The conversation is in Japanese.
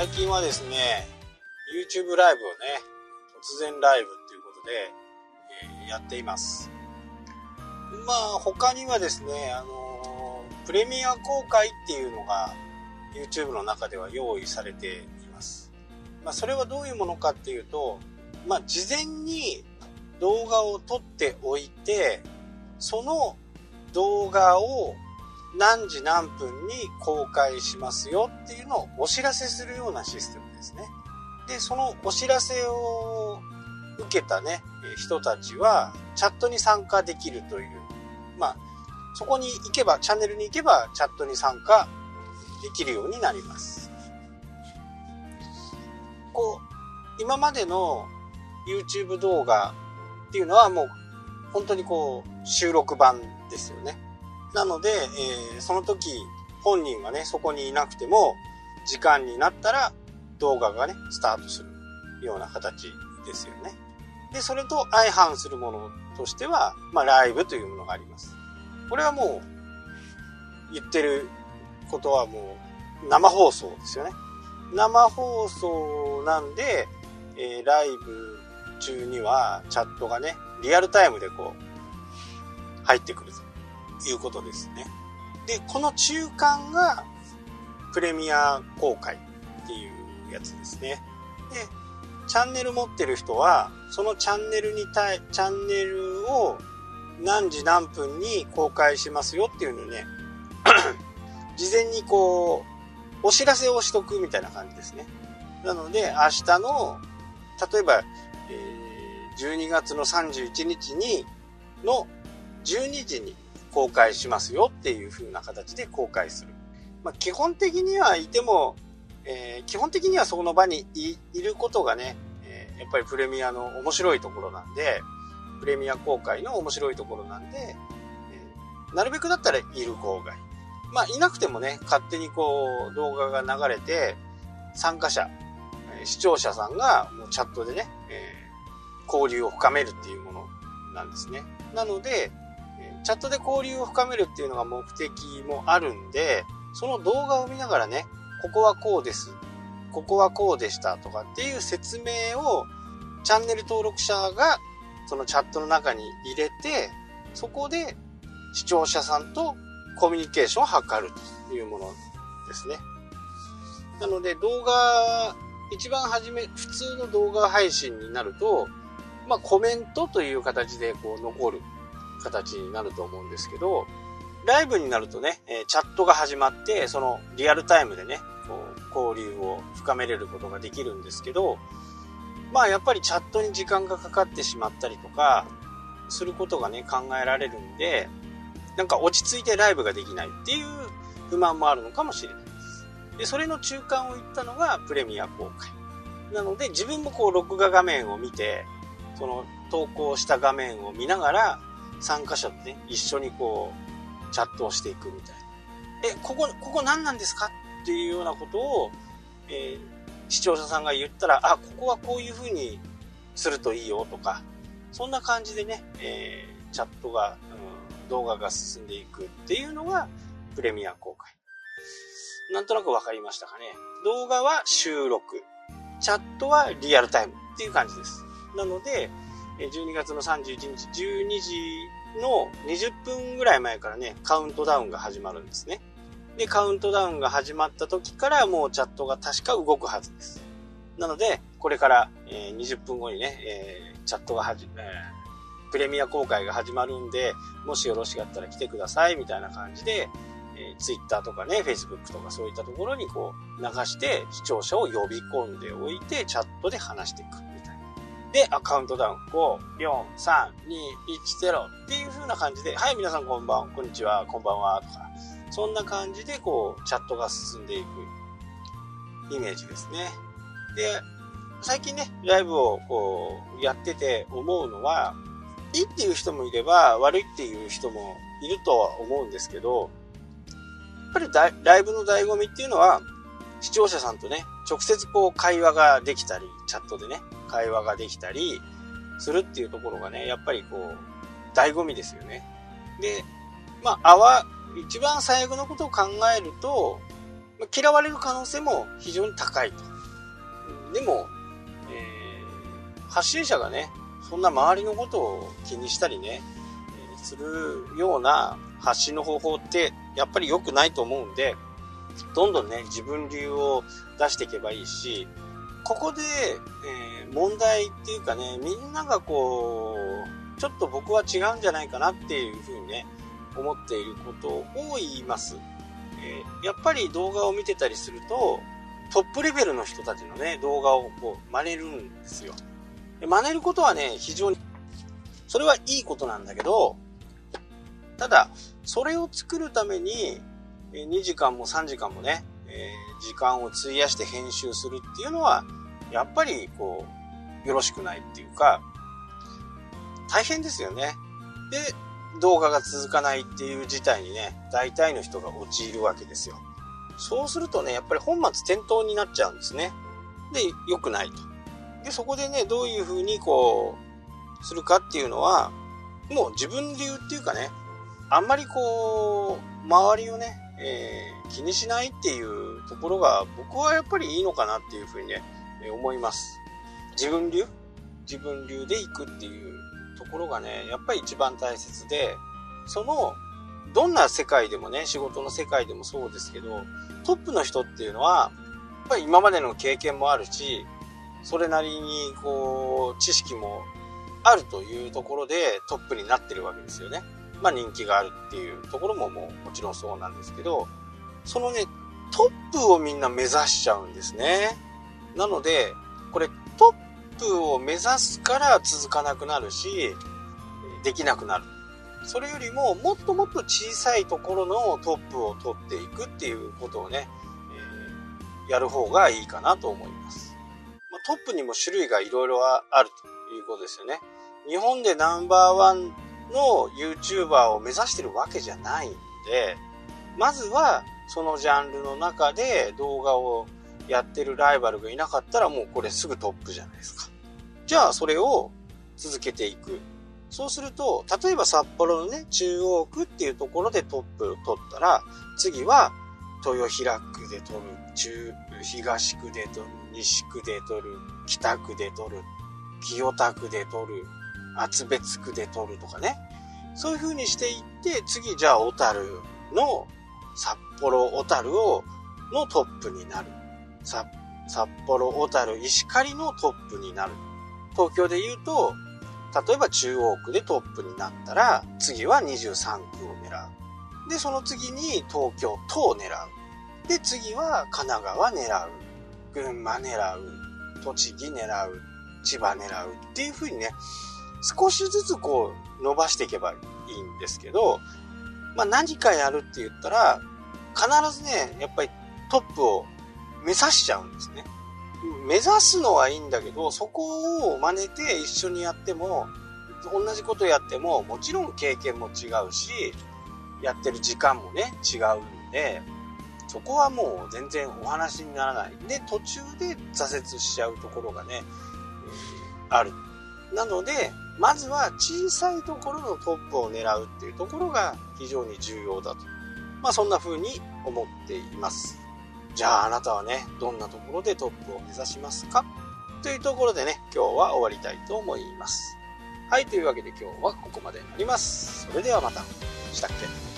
最近はですね、YouTube ライブをね、突然ライブっていうことで、えー、やっています。まあ、他にはですね、あのー、プレミア公開っていうのが YouTube の中では用意されています。まあ、それはどういうものかっていうと、まあ、事前に動画を撮っておいて、その動画を何時何分に公開しますよっていうのをお知らせするようなシステムですね。で、そのお知らせを受けたね、人たちはチャットに参加できるという、まあ、そこに行けば、チャンネルに行けばチャットに参加できるようになります。こう、今までの YouTube 動画っていうのはもう本当にこう収録版ですよね。なので、えー、その時本人がね、そこにいなくても時間になったら動画がね、スタートするような形ですよね。で、それと相反するものとしては、まあ、ライブというものがあります。これはもう、言ってることはもう、生放送ですよね。生放送なんで、えー、ライブ中にはチャットがね、リアルタイムでこう、入ってくるということですね。で、この中間が、プレミア公開っていうやつですね。で、チャンネル持ってる人は、そのチャンネルに対、チャンネルを何時何分に公開しますよっていうのね、事前にこう、お知らせをしとくみたいな感じですね。なので、明日の、例えば、えー、12月の31日に、の12時に公開しますよっていう風な形で公開する。まあ、基本的にはいても、えー、基本的にはその場にいることがね、えー、やっぱりプレミアの面白いところなんで、プレミア公開の面白いところなんで、えー、なるべくだったらいる方がいい。まあ、いなくてもね、勝手にこう、動画が流れて、参加者、視聴者さんがもうチャットでね、えー、交流を深めるっていうものなんですね。なので、チャットで交流を深めるっていうのが目的もあるんで、その動画を見ながらね、ここはこうです。ここはこうでしたとかっていう説明をチャンネル登録者がそのチャットの中に入れて、そこで視聴者さんとコミュニケーションを図るというものですね。なので動画、一番初め、普通の動画配信になると、まあコメントという形でこう残る形になると思うんですけど、ライブになるとね、えチャットが始まって、そのリアルタイムでね、こう交流を深めれることができるんですけど、まあやっぱりチャットに時間がかかってしまったりとか、することがね、考えられるんで、なんか落ち着いてライブができないっていう不満もあるのかもしれないです。で、それの中間を言ったのがプレミア公開。なので自分もこう録画画面を見て、その投稿した画面を見ながら参加者とね、一緒にこうチャットをしていくみたいな。え、ここ、ここ何なんですかっていうようなことを、えー、視聴者さんが言ったら、あ、ここはこういう風にするといいよとか、そんな感じでね、えー、チャットが、うん、動画が進んでいくっていうのがプレミア公開。なんとなくわかりましたかね。動画は収録。チャットはリアルタイムっていう感じです。なので、12月の31日12時の20分ぐらい前からね、カウントダウンが始まるんですね。で、カウントダウンが始まった時からもうチャットが確か動くはずです。なので、これから、え、20分後にね、え、チャットがはじ、え、プレミア公開が始まるんで、もしよろしかったら来てください、みたいな感じで、え、Twitter とかね、Facebook とかそういったところにこう流して視聴者を呼び込んでおいて、チャットで話していくみたいな。で、アカウントダウン、5、4、3、2、1、0っていう風な感じで、はい、皆さんこんばん、こんにちは、こんばんは、とか、そんな感じで、こう、チャットが進んでいくイメージですね。で、最近ね、ライブをこう、やってて思うのは、いいっていう人もいれば、悪いっていう人もいるとは思うんですけど、やっぱりライブの醍醐味っていうのは、視聴者さんとね、直接こう会話ができたり、チャットでね、会話ができたりするっていうところがね、やっぱりこう、醍醐味ですよね。で、まあ、あわ、一番最後のことを考えると、嫌われる可能性も非常に高いと。でも、えー、発信者がね、そんな周りのことを気にしたりね、え、するような発信の方法ってやっぱり良くないと思うんで、どんどんね、自分流を出していけばいいし、ここで、えー、問題っていうかね、みんながこう、ちょっと僕は違うんじゃないかなっていうふうにね、思っていることを言います。えー、やっぱり動画を見てたりすると、トップレベルの人たちのね、動画をこう真似るんですよ。真似ることはね、非常に、それはいいことなんだけど、ただ、それを作るために、2時間も3時間もね、え、時間を費やして編集するっていうのは、やっぱりこう、よろしくないっていうか、大変ですよね。で、動画が続かないっていう事態にね、大体の人が陥るわけですよ。そうするとね、やっぱり本末転倒になっちゃうんですね。で、良くないと。で、そこでね、どういう風にこう、するかっていうのは、もう自分流っていうかね、あんまりこう、周りをね、えー、気にしないっていうところが僕はやっぱりいいのかなっていうふうにね、思います。自分流？自分流で行くっていうところがね、やっぱり一番大切で、その、どんな世界でもね、仕事の世界でもそうですけど、トップの人っていうのは、やっぱり今までの経験もあるし、それなりにこう、知識もあるというところでトップになってるわけですよね。まあ、人気があるっていうところももうもちろんそうなんですけど、そのね、トップをみんな目指しちゃうんですね。なので、これトップを目指すから続かなくなるし、できなくなる。それよりももっともっと小さいところのトップを取っていくっていうことをね、えー、やる方がいいかなと思います。ま、トップにも種類がいろいろあるということですよね。日本でナンバーワンの YouTuber を目指してるわけじゃないんで、まずはそのジャンルの中で動画をやってるライバルがいなかったらもうこれすぐトップじゃないですか。じゃあそれを続けていく。そうすると、例えば札幌のね、中央区っていうところでトップを取ったら、次は豊平区で取る、中、東区で取る、西区で取る、北区で取る、清田区で取る、厚別区で取るとかね。そういう風にしていって、次じゃあ小樽の札幌小樽を、のトップになる。札幌小樽石狩のトップになる。東京で言うと、例えば中央区でトップになったら、次は23区を狙う。で、その次に東京都を狙う。で、次は神奈川狙う。群馬狙う。栃木狙う。千葉狙う。っていう風にね、少しずつこう伸ばしていけばいいんですけど、まあ何かやるって言ったら、必ずね、やっぱりトップを目指しちゃうんですね。目指すのはいいんだけど、そこを真似て一緒にやっても、同じことやっても、もちろん経験も違うし、やってる時間もね、違うんで、そこはもう全然お話にならない。で、途中で挫折しちゃうところがね、ある。なので、まずは小さいところのトップを狙うっていうところが非常に重要だと。まあそんな風に思っています。じゃああなたはね、どんなところでトップを目指しますか？というところでね、今日は終わりたいと思います。はい、というわけで今日はここまでになります。それではまた。したっけ？